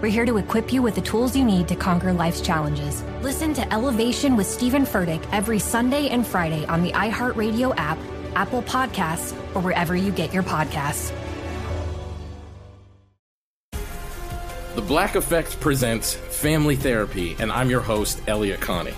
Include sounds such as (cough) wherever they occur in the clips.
We're here to equip you with the tools you need to conquer life's challenges. Listen to Elevation with Stephen Furtick every Sunday and Friday on the iHeartRadio app, Apple Podcasts, or wherever you get your podcasts. The Black Effect presents Family Therapy, and I'm your host, Elliott Connie.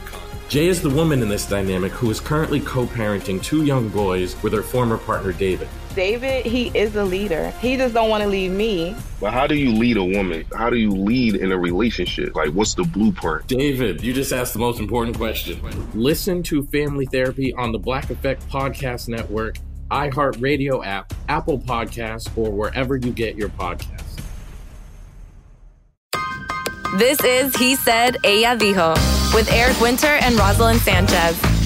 Jay is the woman in this dynamic who is currently co parenting two young boys with her former partner, David. David, he is a leader. He just don't want to leave me. But how do you lead a woman? How do you lead in a relationship? Like, what's the blueprint? David, you just asked the most important question. Listen to Family Therapy on the Black Effect Podcast Network, iHeartRadio app, Apple Podcasts, or wherever you get your podcasts. This is He Said, Ella Dijo, with Eric Winter and Roselyn Sanchez.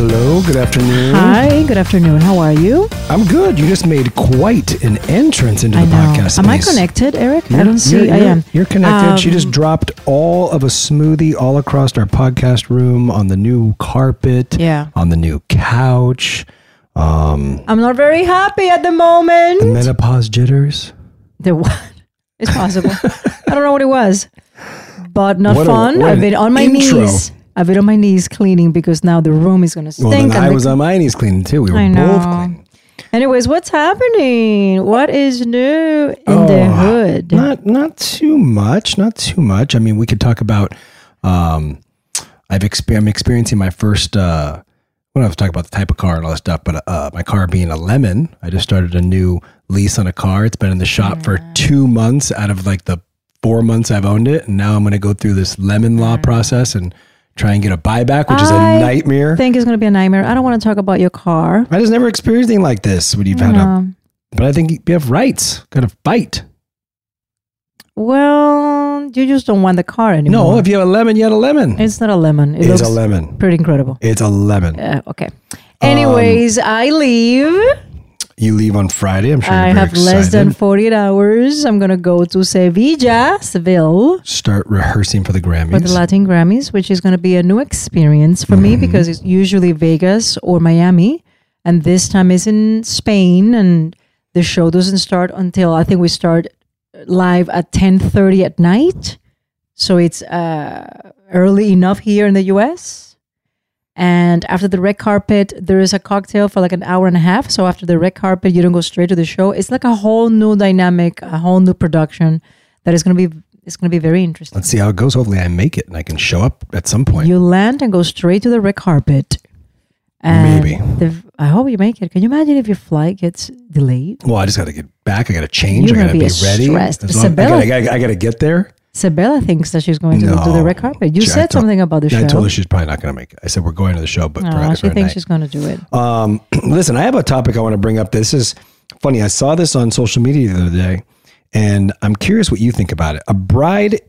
Hello, good afternoon. Hi, good afternoon. How are you? I'm good. You just made quite an entrance into I the know. podcast. Am I connected, Eric? I You're- don't see. you're- I you're- am. You're connected. she just Um, dropped all of a smoothie all across our podcast room on the new carpet. Yeah. On the new couch. Um, I'm not very happy at the moment. the menopause jitters. The what? It's possible. (laughs) I don't know what it was, but not What fun. what I've been on my intro. knees. I've been on my knees cleaning because now the room is gonna stink. Well, then I the- was on my knees cleaning too. We were I both cleaning. Anyways, what's happening? What is new in the Oh, hood? Not not too much. Not too much. I mean, we could talk about. Um, I've exper- I'm experiencing my first. Uh, we don't have to talk about the type of car and all that stuff, but uh, my car being a lemon. I just started a new lease on a car. It's been in the shop for two months out of like the four months I've owned it, and now I'm going to go through this lemon law process and try and get a buyback, which is a I nightmare. I think it's gonna be a nightmare. I don't want to talk about your car. I just never experienced anything like this when you've had a. Um, But I think you have rights. Got to fight. well, you just don't want the car anymore. No, if you have a lemon, you had a lemon. it's not a lemon. It It's looks a lemon. Pretty incredible. It's a lemon. Yeah, okay. Anyways, I leave. You leave on Friday. I'm sure I have less than 48 hours. I'm going to go to Sevilla, Seville, Start rehearsing for the Grammys. for the Latin Grammys, which is going to be a new experience for me Mm-hmm. because it's usually Vegas or Miami. And this time is in Spain. And the show doesn't start until I think we start live at 10.30 at night. So it's uh, early enough here in the US. And after the red carpet, there is a cocktail for like an hour and a half. So after the red carpet, you don't go straight to the show. It's like a whole new dynamic, a whole new production that is going to be it's going to be very interesting. Let's see how it goes. Hopefully, I make it and I can show up at some point. You land and go straight to the red carpet. And Maybe. the- I hope you make it. Can you imagine if your flight gets delayed? Well, I just got to get back. I got to change. You're I got gonna be be, ready. stressed. As I got to get there. Sabella thinks that she's going to do the No. red carpet. You She- said told- something about the show. I told her she's probably not going to make it. I said we're going to the show, but No, perhaps she thinks she's going to do it. Um, (clears throat) listen, I have a topic I want to bring up. This is funny. I saw this on social media the other day, and I'm curious what you think about it. A bride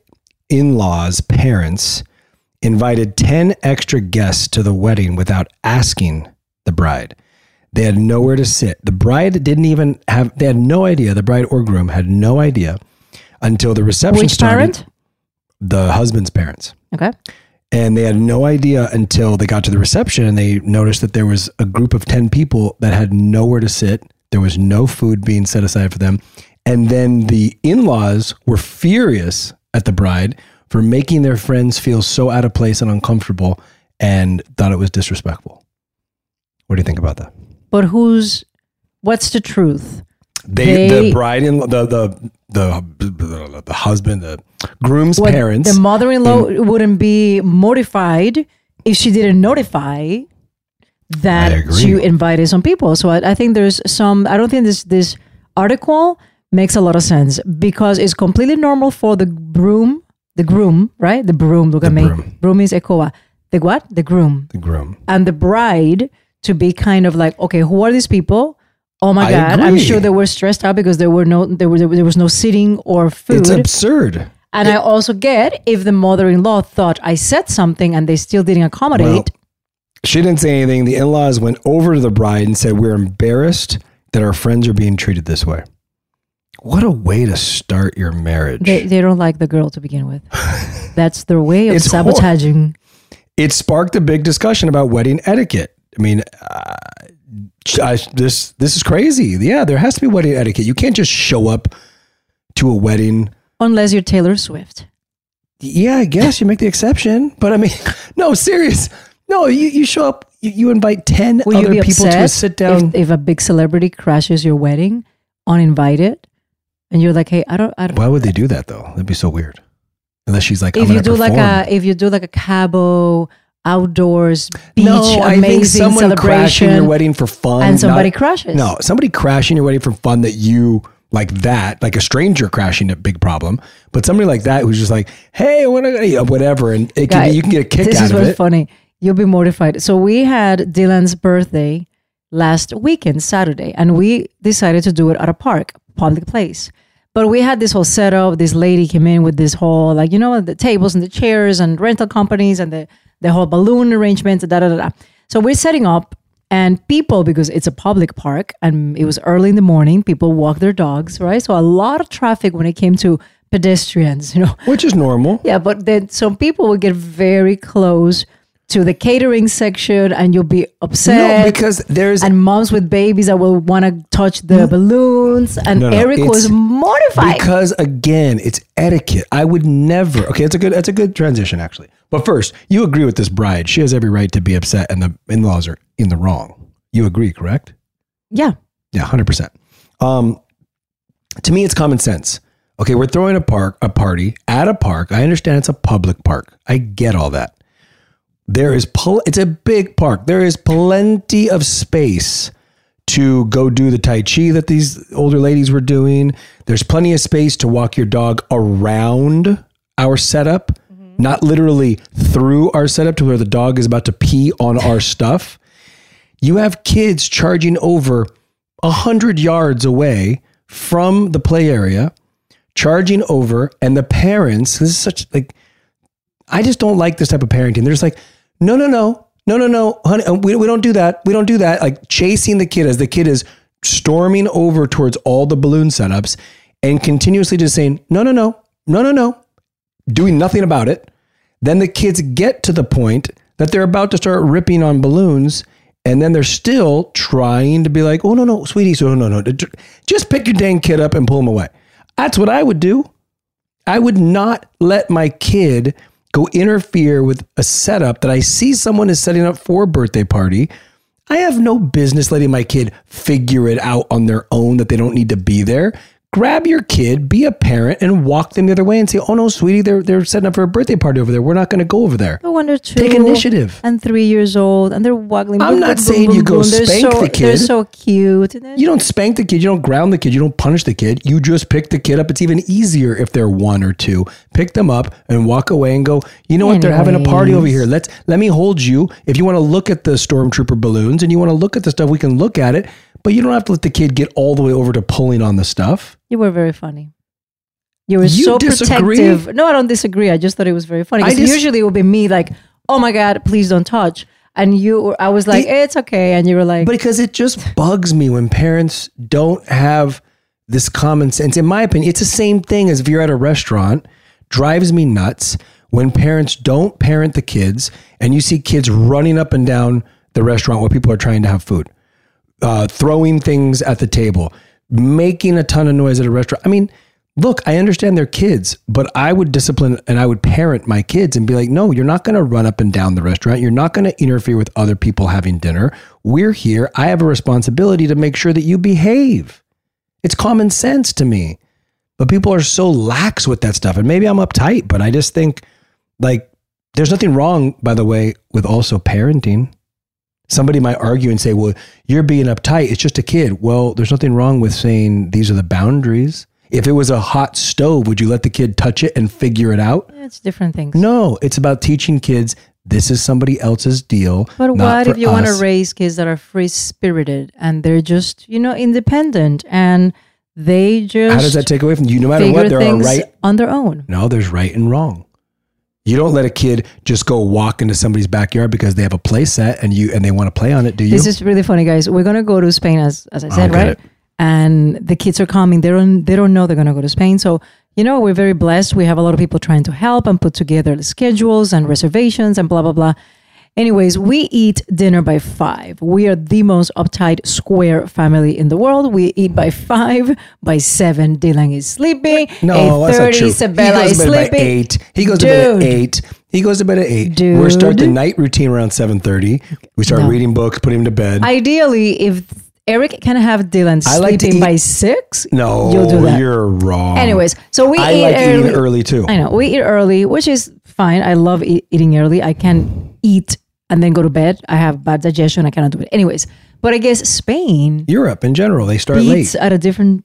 in law's parents invited 10 extra guests to the wedding without asking the bride. They had nowhere to sit. The bride didn't even have, they had no idea. The bride or groom had no idea until the reception Which started. parent? The husband's parents Okay. and they had no idea until they got to the reception and they noticed that there was a group of 10 people that had nowhere to sit there was no food being set aside for them and then the in-laws were furious at the bride for making their friends feel so out of place and uncomfortable and thought it was disrespectful what do you think about that But who's, what's the truth? They, the bride in the the the the husband the groom's What- parents The mother in law wouldn't be mortified if she didn't notify that she invited some people. So I, I think there's some, I don't think this, this article makes a lot of sense because it's completely normal for the groom, the groom, right? The broom, look at me. Broom. is Ekoa. The what? The groom. the groom And the bride to be kind of like, okay, who are these people? Oh my I God. I'm sure they were stressed out because there were no, there was, there was no sitting or food. it's absurd And I also get if the mother in law thought I said something and they still didn't accommodate. Well, She didn't say anything. The in laws went over to the bride and said, We're embarrassed that our friends are being treated this way. What a way to start your marriage. they, they don't like the girl to begin with. (laughs) That's their way of It's hor- sabotaging. it sparked a big discussion about wedding etiquette. I mean, uh, I, this this is crazy. Yeah, there has to be wedding etiquette. You can't just show up to a wedding. Unless you're Taylor Swift. Yeah, I guess you make the exception, but I mean, (laughs) no, serious. No, you, you show up. You, you invite ten Will you other people to a sit down. if, if a big celebrity crashes your wedding uninvited? And you're like, hey, I don't, I don't Why would they do that though? That'd be so weird. Unless she's like, if you do like a if you do like a cabo outdoors beach no, I think someone crashing your wedding for fun, and somebody not- crashes. No, somebody crashing your wedding for fun that you like that, like a stranger crashing a big problem. But somebody like that who's just like, hey, what whatever, and it can, Guy, you can get a kick this out is of it. funny. You'll be mortified. So we had Dylan's birthday last weekend, Saturday, and we decided to do it at a park, public place. But we had this whole setup. This lady came in with this whole, like, you know, the tables and the chairs and rental companies and the, the whole balloon arrangement, da da da da. So we're setting up, and people, because it's a public park and it was early in the morning, people walk their dogs, right? So a lot of traffic when it came to pedestrians, you know. Which is normal. Yeah, but then some people will get very close to the catering section and you'll be upset. No, because there's and moms with babies that will want to touch the balloons. And No, no, Eric was mortified. Because again, it's etiquette. I would never. Okay, it's a good. It's a good transition actually. But first, you agree with this bride? She has every right to be upset, and the in-laws are in the wrong. You agree, correct? yeah. Yeah, hundred percent. Um, to me, it's common sense. Okay, we're throwing a park, a party at a park. I understand it's a public park. I get all that. There is, pl- it's a big park. There is plenty of space to go do the tai chi that these older ladies were doing. There's plenty of space to walk your dog around our setup, not literally through our setup to where the dog is about to pee on our (laughs) stuff. You have kids charging over a hundred yards away from the play area, charging over, and the parents. This is such like, I just don't like this type of parenting. They're just like, no, no, no, no, no, no, honey, uh, we, we don't do that. We don't do that. Like chasing the kid as the kid is storming over towards all the balloon setups and continuously just saying, no, no, no, no, no, no, doing nothing about it. Then the kids get to the point that they're about to start ripping on balloons. And then they're still trying to be like, oh, no, no, sweetie. So, no, no, no. just pick your dang kid up and pull him away. That's what I would do. I would not let my kid go interfere with a setup that I see someone is setting up for a birthday party. I have no business letting my kid figure it out on their own that they don't need to be there. Grab your kid, be a parent, and walk them the other way and say, "Oh no, sweetie, they're they're setting up for a birthday party over there. We're not going to go over there." When they're two Take initiative. and three years old and they're waggling. I'm boom, not boom, saying boom, you go spank so, the They're so cute. You don't spank the kid. You don't ground the kid. You don't punish the kid. You just pick the kid up. It's even easier if they're one or two. Pick them up and walk away and go. You know what? They're having a party over here. Let's let me hold you. If you want to look at the stormtrooper balloons and you want to look at the stuff, we can look at it. But you don't have to let the kid get all the way over to pulling on the stuff. You were very funny. You were You so disagree? protective. No, I don't disagree. I just thought it was very funny. Dis- usually it would be me like, "Oh my god, please don't touch," and you, I was like, "It's okay," and you were like, Because it just bugs me when parents don't have this common sense. In my opinion, it's the same thing as if you're at a restaurant, drives me nuts when parents don't parent the kids and you see kids running up and down the restaurant where people are trying to have food, uh, throwing things at the table, making a ton of noise at a restaurant. I mean, look, I understand they're kids, but I would discipline and I would parent my kids and be like, no, you're not going to run up and down the restaurant. You're not going to interfere with other people having dinner. We're here. I have a responsibility to make sure that you behave. It's common sense to me. But people are so lax with that stuff. And maybe I'm uptight, but I just think like there's nothing wrong, by the way, with also parenting. Somebody might argue and say, well, you're being uptight. It's just a kid. Well, there's nothing wrong with saying these are the boundaries. If it was a hot stove, would you let the kid touch it and figure it out? "It's different things." No, it's about teaching kids this is somebody else's deal. But what if you want to raise kids that are free spirited and they're just, you know, independent and they just How does that take away from you? No matter what, there are right. on their own? No, there's right and wrong. You don't let a kid just go walk into somebody's backyard because they have a play set and you and they want to play on it, do you? This is really funny, guys. We're gonna go to Spain as as I said, right? it. And the kids are coming. They don't they don't know they're gonna go to Spain. So you know we're very blessed. We have a lot of people trying to help and put together the schedules and reservations and blah blah blah. Anyways, we eat dinner by five. We are the most uptight square family in the world. We eat by five. By seven, Dylan is sleeping. no, that's not 8:30, true. Isabella he goes to bed sleeping. by eight. He goes to bed at Dude. eight. He goes to bed at eight. Dude. We start the night routine around seven thirty. We start No. reading books, put him to bed. Ideally, if Eric can have Dylan I like to sleeping eat- by six, no, you'll do that. you're wrong. Anyways, so we I eat like early. eating early too. I know we eat early, which is fine. I love eat, eating early. I can eat and then go to bed. I have bad digestion. I cannot do it. Anyways, but I guess Spain Europe in general, they start late. beats late. at a different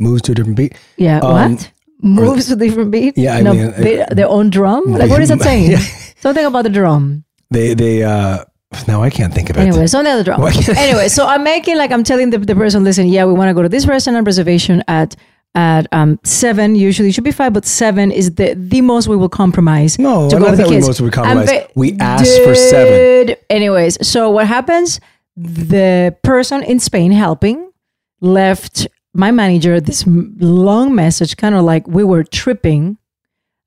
Moves to a different beat. yeah Um, what moves to different beat. Yeah, I no, mean, they, their own drum. Like what is that (laughs) saying? Yeah. Something about the drum. They they uh now I can't think of it. Anyway, something on the drum. (laughs) Why- anyway, so I'm making like I'm telling the, the person, listen, yeah, we want to go to this restaurant reservation at at um seven. Usually it should be five, but seven is the the most we will compromise. No, to I go don't with the think we kids. most I'm compromise. We asked for seven. Dude. Anyways, so what happens? The person in Spain helping left my manager this m- long message, kind of like we were tripping.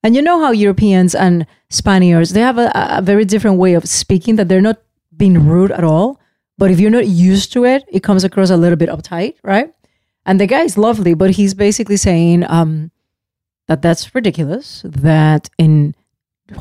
And you know how Europeans and Spaniards they have a, a very different way of speaking that they're not being rude at all. But if you're not used to it, it comes across a little bit uptight, right? And the guy is lovely, but he's basically saying um, that that's ridiculous. That in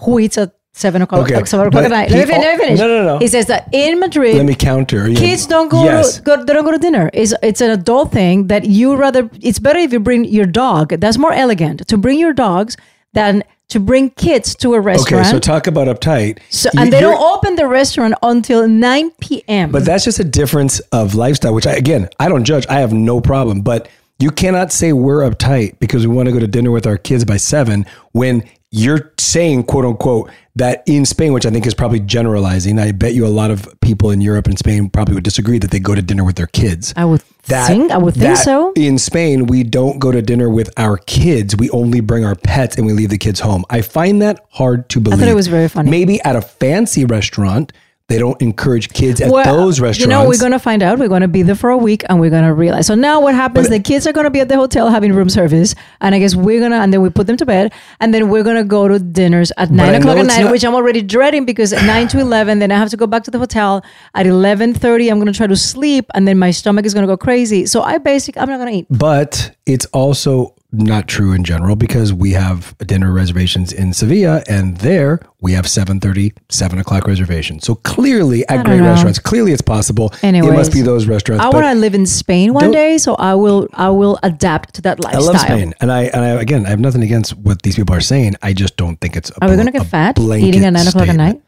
who eats at seven o'clock, Okay, seven o'clock at night. Let me. Let me finish. no, no, no. He says that in Madrid, Let me counter. Yeah. kids don't go, Yes. to, go they don't go to dinner it's it's an adult thing that you rather it's better if you bring your dog that's more elegant to bring your dogs than to bring kids to a restaurant. Okay, so talk about uptight. So- and they you're- don't open the restaurant until 9 p.m But that's just a difference of lifestyle, which I, again, I don't judge. I have no problem. But you cannot say we're uptight because we want to go to dinner with our kids by seven when you're saying, quote unquote, that in Spain, which I think is probably generalizing. I bet you a lot of people in Europe and Spain probably would disagree that they go to dinner with their kids. i would think i would think so In Spain, we don't go to dinner with our kids. We only bring our pets and we leave the kids home. I find that hard to believe. I thought it was very funny. Maybe at a fancy restaurant, they don't encourage kids at those restaurants. You know, we're going to find out. We're going to be there for a week and we're going to realize. So now what happens? the kids are going to be at the hotel having room service. And I guess we're going to, and then we put them to bed. And then we're going to go to dinners at nine o'clock at night, not- which I'm already dreading because at nine to 11, then I have to go back to the hotel. At 11.30, I'm going to try to sleep. And then my stomach is going to go crazy. So I basically, I'm not going to eat. but it's also not true in general because we have dinner reservations in Sevilla, and there we have 7.30, 7 o'clock reservations. So clearly, at great know. restaurants, clearly it's possible. Anyways, it must be those restaurants. I want to live in Spain one day, so I will. I will adapt to that lifestyle. I love Spain, and I and I again, I have nothing against what these people are saying. I just don't think it's. A Are we going to get fat eating at nine o'clock at night?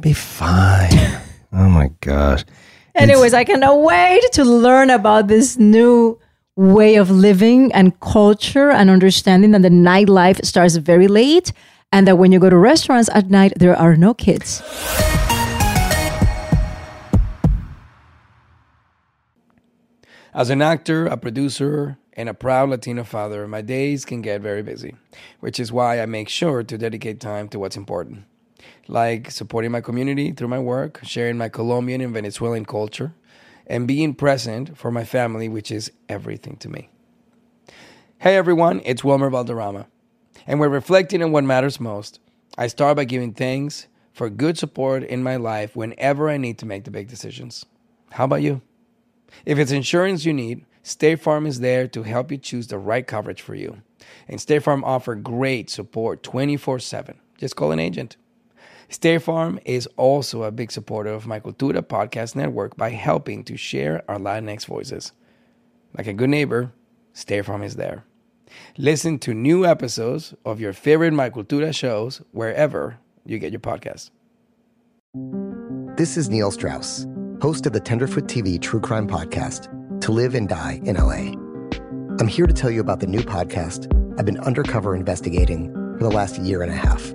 Be fine. (laughs) oh my gosh. Anyways, I cannot wait to learn about this new way of living and culture and understanding that the nightlife starts very late and that when you go to restaurants at night, there are no kids. As an actor, a producer, and a proud Latino father, my days can get very busy, which is why I make sure to dedicate time to what's important, like supporting my community through my work, sharing my Colombian and Venezuelan culture, and being present for my family, which is everything to me. Hey everyone, it's Wilmer Valderrama, and we're reflecting on what matters most. I start by giving thanks for good support in my life whenever I need to make the big decisions. How about you? If it's insurance you need, State Farm is there to help you choose the right coverage for you. And State Farm offer great support 24/7. Just call an agent. State Farm is also a big supporter of my Cultura podcast network by helping to share our Latinx voices. Like a good neighbor, State Farm is there. Listen to new episodes of your favorite My Cultura shows wherever you get your podcasts. This is Neil Strauss, host of the Tenderfoot TV True Crime Podcast, To Live and Die in LA. I'm here to tell you about the new podcast I've been undercover investigating for the last year and a half.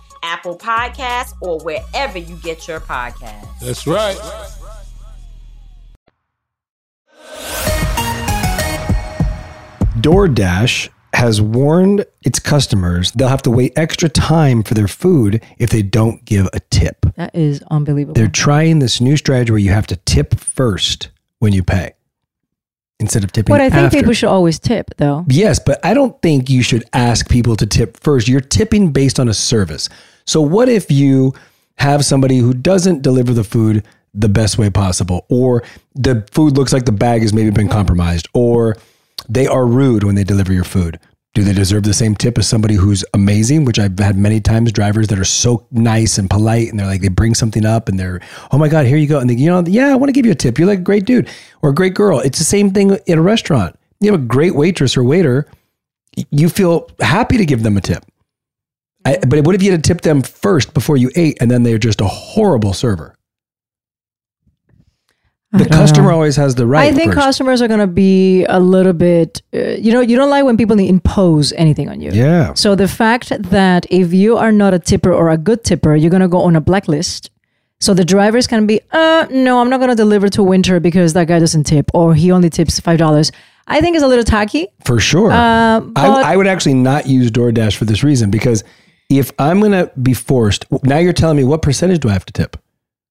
Apple Podcasts, or wherever you get your podcasts. That's right. DoorDash has warned its customers they'll have to wait extra time for their food if they don't give a tip. That is unbelievable. They're trying this new strategy where you have to tip first when you pay instead of tipping But I think after. people should always tip, though. Yes, but I don't think you should ask people to tip first. You're tipping based on a service. So, what if you have somebody who doesn't deliver the food the best way possible, or the food looks like the bag has maybe been compromised, or they are rude when they deliver your food? Do they deserve the same tip as somebody who's amazing? Which I've had many times drivers that are so nice and polite, and they're like, they bring something up and they're, oh my God, here you go. And they, you know, yeah, I want to give you a tip. You're like a great dude or a great girl. It's the same thing in a restaurant. You have a great waitress or waiter, you feel happy to give them a tip. I, but what if you had to tip them first before you ate and then they're just a horrible server? The customer always has the right. I think first. customers are going to be a little bit, uh, you know, you don't like when people impose anything on you. Yeah. So the fact that if you are not a tipper or a good tipper, you're going to go on a blacklist. So the drivers can be, uh, no, I'm not going to deliver to Winter because that guy doesn't tip or he only tips $5. I think it's a little tacky. For sure. Uh, I, I would actually not use DoorDash for this reason because if I'm going to be forced, now you're telling me what percentage do I have to tip?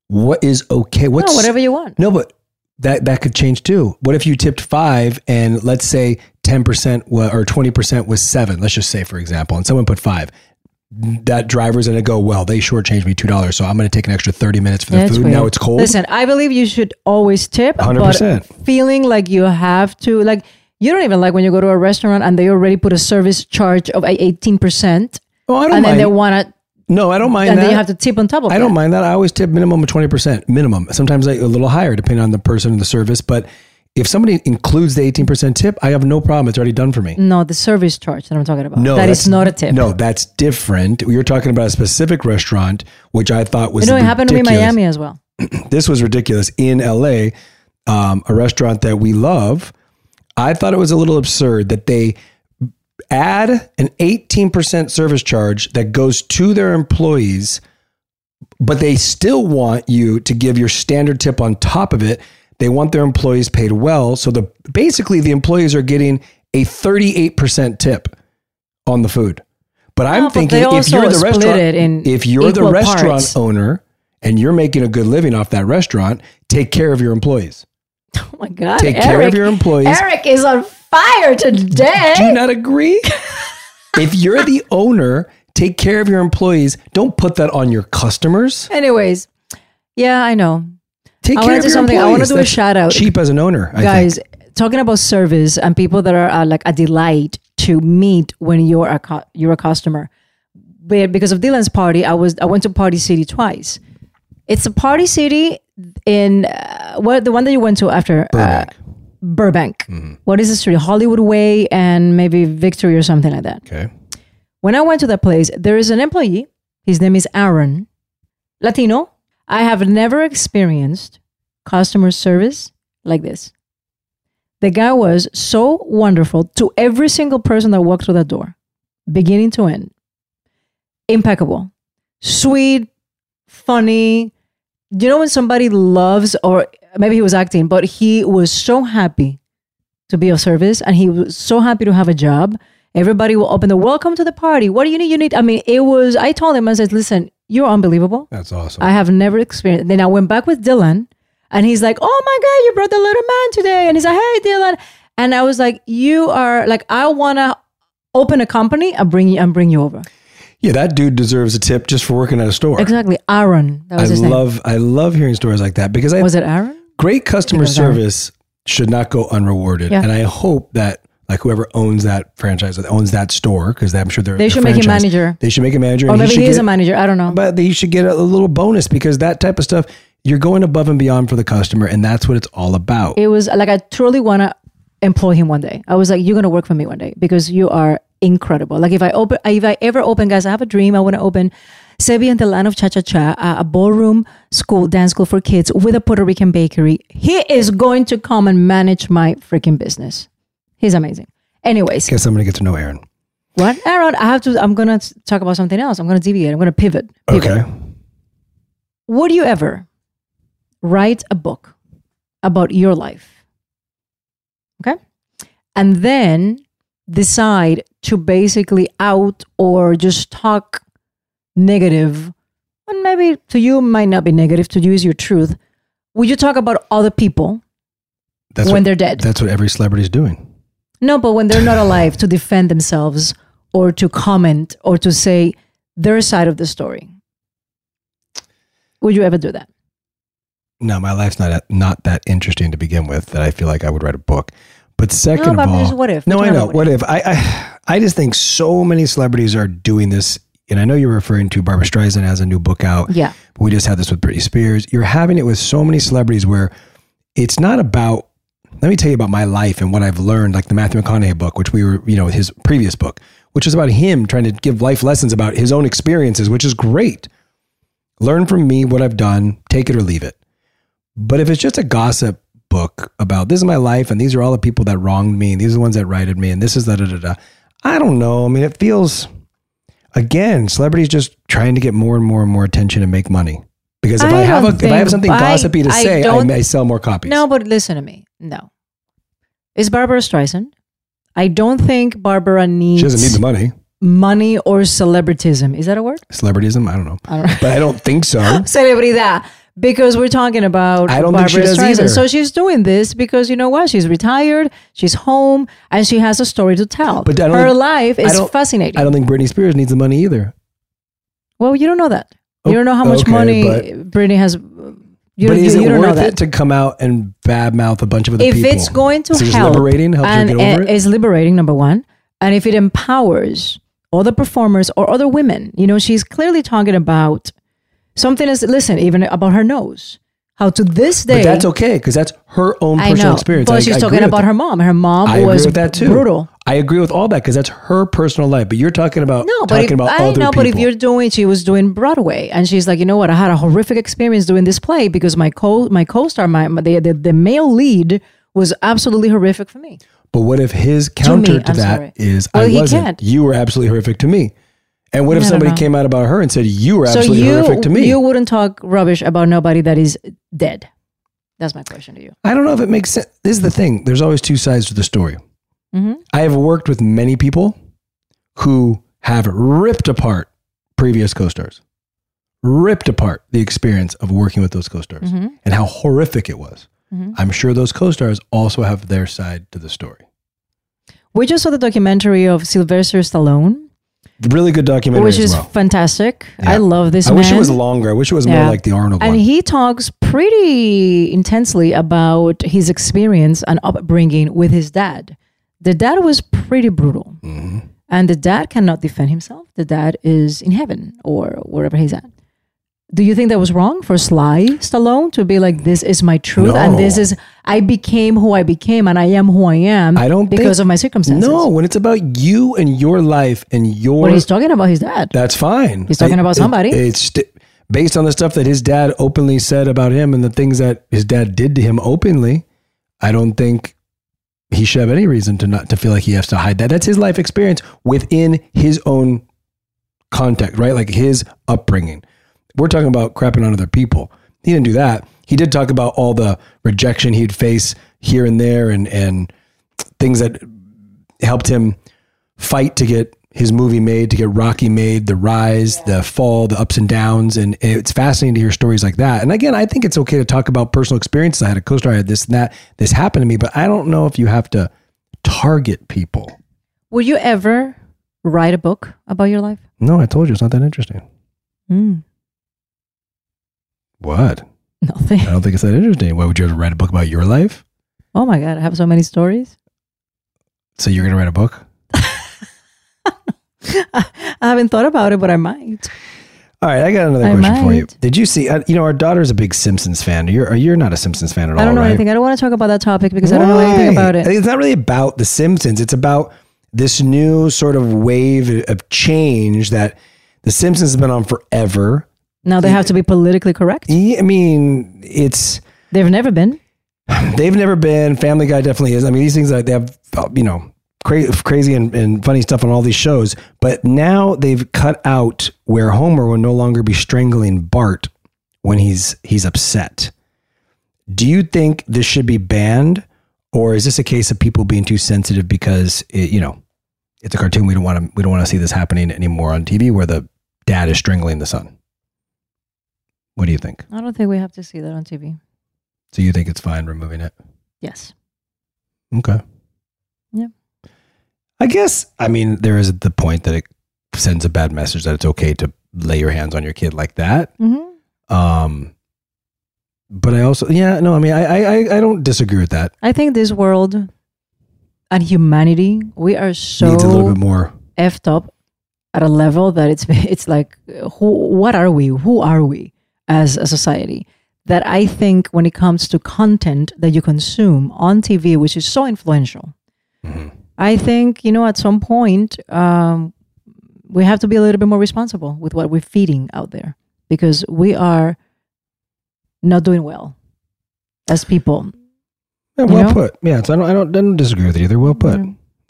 What is okay? What's no, whatever you want. No, but that that could change too. What if you tipped five and let's say ten percent or twenty percent was seven? Let's just say, for example, and someone put five. That driver's gonna go. Well, they shortchanged me two dollars, so I'm gonna take an extra thirty minutes for the That's food. weird. Now it's cold. Listen, I believe you should always tip. 100%. But feeling like you have to, like, you don't even like when you go to a restaurant and they already put a service charge of eighteen percent. Oh, I don't and then mind. they want to. No, I don't mind And that. then you have to tip on top of I that. don't mind that. I always tip minimum of twenty percent, minimum. Sometimes like a little higher depending on the person and the service. But if somebody includes the eighteen percent tip, I have no problem. It's already done for me. No, the service charge that I'm talking about. No, that's not a tip. No, that's different. You're talking about a specific restaurant, which I thought was You know, it happened to me in. Miami as well. (clears throat) this was ridiculous in LA, um, a restaurant that we love. I thought it was a little absurd that they add an 18% service charge that goes to their employees, but they still want you to give your standard tip on top of it. They want their employees paid well. So the basically the employees are getting a 38% tip on the food. But I'm No, thinking they if you're the restaurant if you're the restaurant parts. owner and you're making a good living off that restaurant, take care of your employees. (laughs) Oh my God. Take Eric, care of your employees. Eric is on fire today. Do you not agree? (laughs) if you're the owner, take care of your employees. Don't put that on your customers. Anyways, yeah, I know. Take I care of your something. I want to employees. do a shout out. Cheap as an owner, I guys think. talking about service and people that are uh, like a delight to meet when you're a cu- you're a customer but because of dylan's party i was i went to party city twice it's a party city in uh, what the one that you went to after burbank, uh, burbank. Mm-hmm. What is the street hollywood way and maybe victory or something like that Okay. when I went to that place, there is an employee. His name is Aaron, Latino. I have never experienced customer service like this. The guy was so wonderful to every single person that walked through that door, beginning to end. Impeccable, sweet, funny. Do you know when somebody loves, or maybe he was acting, but he was so happy to be of service and he was so happy to have a job. Everybody will open the welcome to the party. What do you need? You need. I mean, it was. I told him. I said, "Listen, you're unbelievable. That's awesome. I have never experienced." Then I went back with Dylan, and he's like, "Oh my god, you brought the little man today!" And he's like, "Hey, Dylan," and I was like, "You are like, I want to open a company and bring you and bring you over." Yeah, that dude deserves a tip just for working at a store. Exactly, Aaron. That was I his name. love I love hearing stories like that because I Was it Aaron? Great customer service should not go unrewarded. Yeah. And I hope that like whoever owns that franchise, that owns that store, because I'm sure they're They should make a manager. They should make a manager, Or oh, maybe should he is get- a manager. I don't know. But he should get a, a little bonus because that type of stuff, you're going above and beyond for the customer, and that's what it's all about. It was like I truly want to employ him one day. I was like, you're gonna work for me one day because you are incredible. Like if I open, if I ever open, guys, I have a dream. I want to open Sebi and the Land of Cha Cha Cha, a- a ballroom school, dance school for kids with a Puerto Rican bakery. He is going to come and manage my freaking business. He's amazing. Anyways, Guess I'm gonna get to know Aaron. what Aaron? I have to. I'm gonna talk about something else. I'm gonna deviate. I'm gonna pivot. pivot. Okay. Would you ever write a book about your life? Okay. And then decide to basically out or just talk negative, and maybe to you might not be negative, to you is your truth. Would you talk about other people That's when what, they're dead? That's what every celebrity is doing. No, but when they're not (laughs) alive to defend themselves or to comment or to say their side of the story. Would you ever do that? No, my life's not not that interesting to begin with that I feel like I would write a book. But second but of all, what if? No, I know. about What if? I, I I just think so many celebrities are doing this, and I know you're referring to Barbra Streisand has a new book out. Yeah. We just had this with Britney Spears. You're having it with so many celebrities where it's not about. Let me tell you about my life and what I've learned, like the Matthew McConaughey book, which we were, you know, his previous book, which is about him trying to give life lessons about his own experiences, which is great. Learn from me what I've done, take it or leave it. But if it's just a gossip book about this is my life and these are all the people that wronged me and these are the ones that righted me and this is da da da da, I don't know. I mean, it feels again, celebrities just trying to get more and more and more attention and make money. Because if I, I have a, if I have something I- gossipy to I say, I may sell more copies. No, but listen to me. No. It's Barbra Streisand. I don't think Barbra needs She doesn't need the money. money or celebritism. Is that a word? Celebrityism, I don't know. I don't know. But I don't think so. (laughs) Celebridad. Because we're talking about I don't Barbra think she does Streisand. either. So she's doing this because you know what? She's retired, she's home, and she has a story to tell. But Her think- life is don't- fascinating. I don't think Britney Spears needs the money either. well, you don't know that. Oh, You don't know how much okay, money Britney has. You, but you, is you it don't know worth it to come out and badmouth a bunch of other if people? it's going to it help liberating, help and you get over it? it's liberating number one and if it empowers other performers or other women you know she's clearly talking about something is listen even about her nose how to this day But that's okay because that's her own I personal know, experience. but I- she's I talking agree with about that. her mom her mom I was agree with that too. brutal I agree with all that because that's her personal life. But you're talking about no, but talking if, about I other know, people. but if you're doing, she was doing Broadway, and she's like, you know what? I had a horrific experience doing this play because my co my co-star, my, my the, the the male lead was absolutely horrific for me. but what if his counter to, I'm that sorry. is Well, I he wasn't. can't. You were absolutely horrific to me. And what if somebody know. came out about her and said you were so absolutely you horrific to me? you wouldn't talk rubbish about nobody that is dead. That's my question to you. I don't know if it makes sense. This is the thing. There's always two sides to the story. hmm I have worked with many people who have ripped apart previous co-stars, ripped apart the experience of working with those co-stars Mhm. and how horrific it was. Mhm. I'm sure those co-stars also have their side to the story. We just saw the documentary of Sylvester Stallone, Really good documentary which is well. fantastic. I love this I man. wish it was longer. I wish it was more like the Arnold and one. he talks pretty intensely about his experience and upbringing with his dad. The dad was pretty brutal. Mm-hmm. And the dad cannot defend himself. The dad is in heaven or wherever he's at. Do you think that was wrong for Sly Stallone to be like, "This is my truth, and this is I became who I became, and I am who I am I don't because think- of my circumstances." No, when it's about you and your life and your but he's talking about his dad. That's fine. He's talking about it- somebody. it's st- based on the stuff that his dad openly said about him and the things that his dad did to him openly. I don't think he should have any reason to not to feel like he has to hide that. That's his life experience within his own context, right? Like his upbringing. We're talking about crapping on other people. He didn't do that. He did talk about all the rejection he'd face here and there and and things that helped him fight to get his movie made, to get Rocky made, the rise, the fall, the ups and downs. And, it's fascinating to hear stories like that. And again, I think it's okay to talk about personal experiences. I had a co star, I had this and that, this happened to me, but I don't know if you have to target people. Would you ever write a book about your life? No, I told you it's not that interesting. Mm. What? Nothing. I don't think it's that interesting. Why would you ever write a book about your life? Oh my god, I have so many stories. So you're going to write a book? (laughs) I haven't thought about it, but I might. All right, I got another I question for you. Did you see? Uh, you know, our daughter's a big Simpsons fan. You're you're not a Simpsons fan at all, I don't know right? anything. I don't want to talk about that topic because I don't know anything about it. It's not really about the Simpsons. It's about this new sort of wave of change that the Simpsons has been on forever. Now they have to be politically correct. Yeah, I mean, it's They've never been. (sighs) they've never been. Family Guy definitely is. I mean, these things like they have, uh, you know, cra- crazy and, and funny stuff on all these shows. But now they've cut out where Homer will no longer be strangling Bart when he's he's upset. Do you think this should be banned, or is this a case of people being too sensitive because it, you know it's a cartoon? We don't want to we don't want to see this happening anymore on TV where the dad is strangling the son. What do you think? I don't think we have to see that on TV. So you think it's fine removing it? Yes. Okay. Yeah. I guess I mean there is the point that it sends a bad message that it's okay to lay your hands on your kid like that. Mm-hmm. Um, but I also yeah no I mean I I I- don't disagree with that. I think this world and humanity, we are so Needs a little bit more. effed up at a level that it's (laughs) it's like who what are we? Who are we as a society? That I think when it comes to content that you consume on TV, which is so influential, I think you know at some point um, we have to be a little bit more responsible with what we're feeding out there because we are not doing well as people. Yeah, well know? put. Yeah, so I don't I don't, I don't disagree with you either. Well put.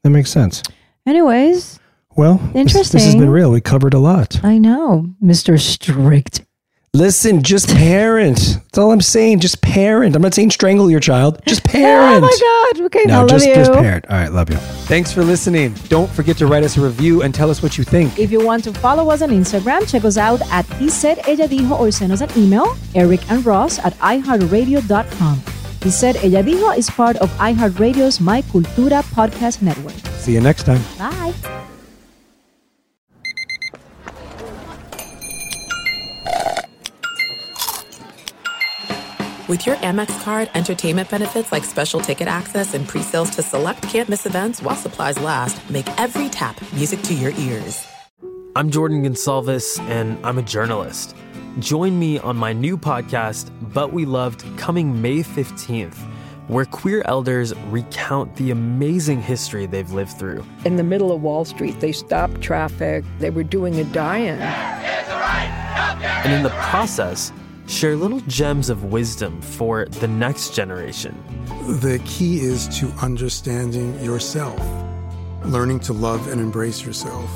That makes sense. Anyways, Well, this- This, has been real. We covered a lot. I know, Mister Strict. Listen, just parent. That's all I'm saying. Just parent. I'm not saying strangle your child. Just parent. (laughs) Oh my God! Okay, No, love just you. just parent. All right, love you. Thanks for listening. Don't forget to write us a review and tell us what you think. If you want to follow us on Instagram, check us out at He Said Ella Dijo or send us an email, Eric and Ros at iHeartRadio.com. He Said Ella Dijo is part of iHeartRadio's My Cultura podcast network. See you next time. Bye. With your Amex card, entertainment benefits like special ticket access and pre-sales to select campus events while supplies last make every tap music to your ears. I'm Jordan Gonsalves, and I'm a journalist. Join me on my new podcast, But We Loved, coming May 15th, where queer elders recount the amazing history they've lived through. In the middle of Wall Street, they stopped traffic. They were doing a die-in. And in the process, share little gems of wisdom for the next generation. The key is to understanding yourself, learning to love and embrace yourself.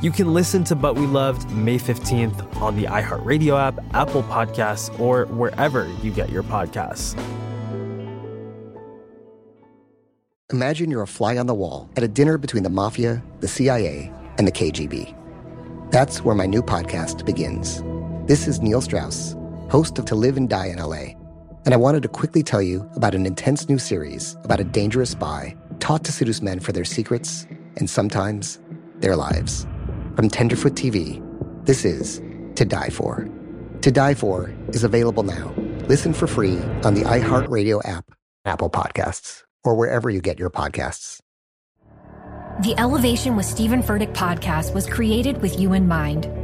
You can listen to But We Loved May 15th on the iHeartRadio app, Apple Podcasts, or wherever you get your podcasts. Imagine you're a fly on the wall at a dinner between the mafia, the CIA, and the KGB. That's where my new podcast begins. This is Neil Strauss, host of To Live and Die in LA, and I wanted to quickly tell you about an intense new series about a dangerous spy taught to seduce men for their secrets and sometimes their lives. From Tenderfoot TV, this is To Die For. To Die For is available now. Listen for free on the iHeartRadio app, Apple Podcasts, or wherever you get your podcasts. The Elevation with Stephen Furtick podcast was created with you in mind.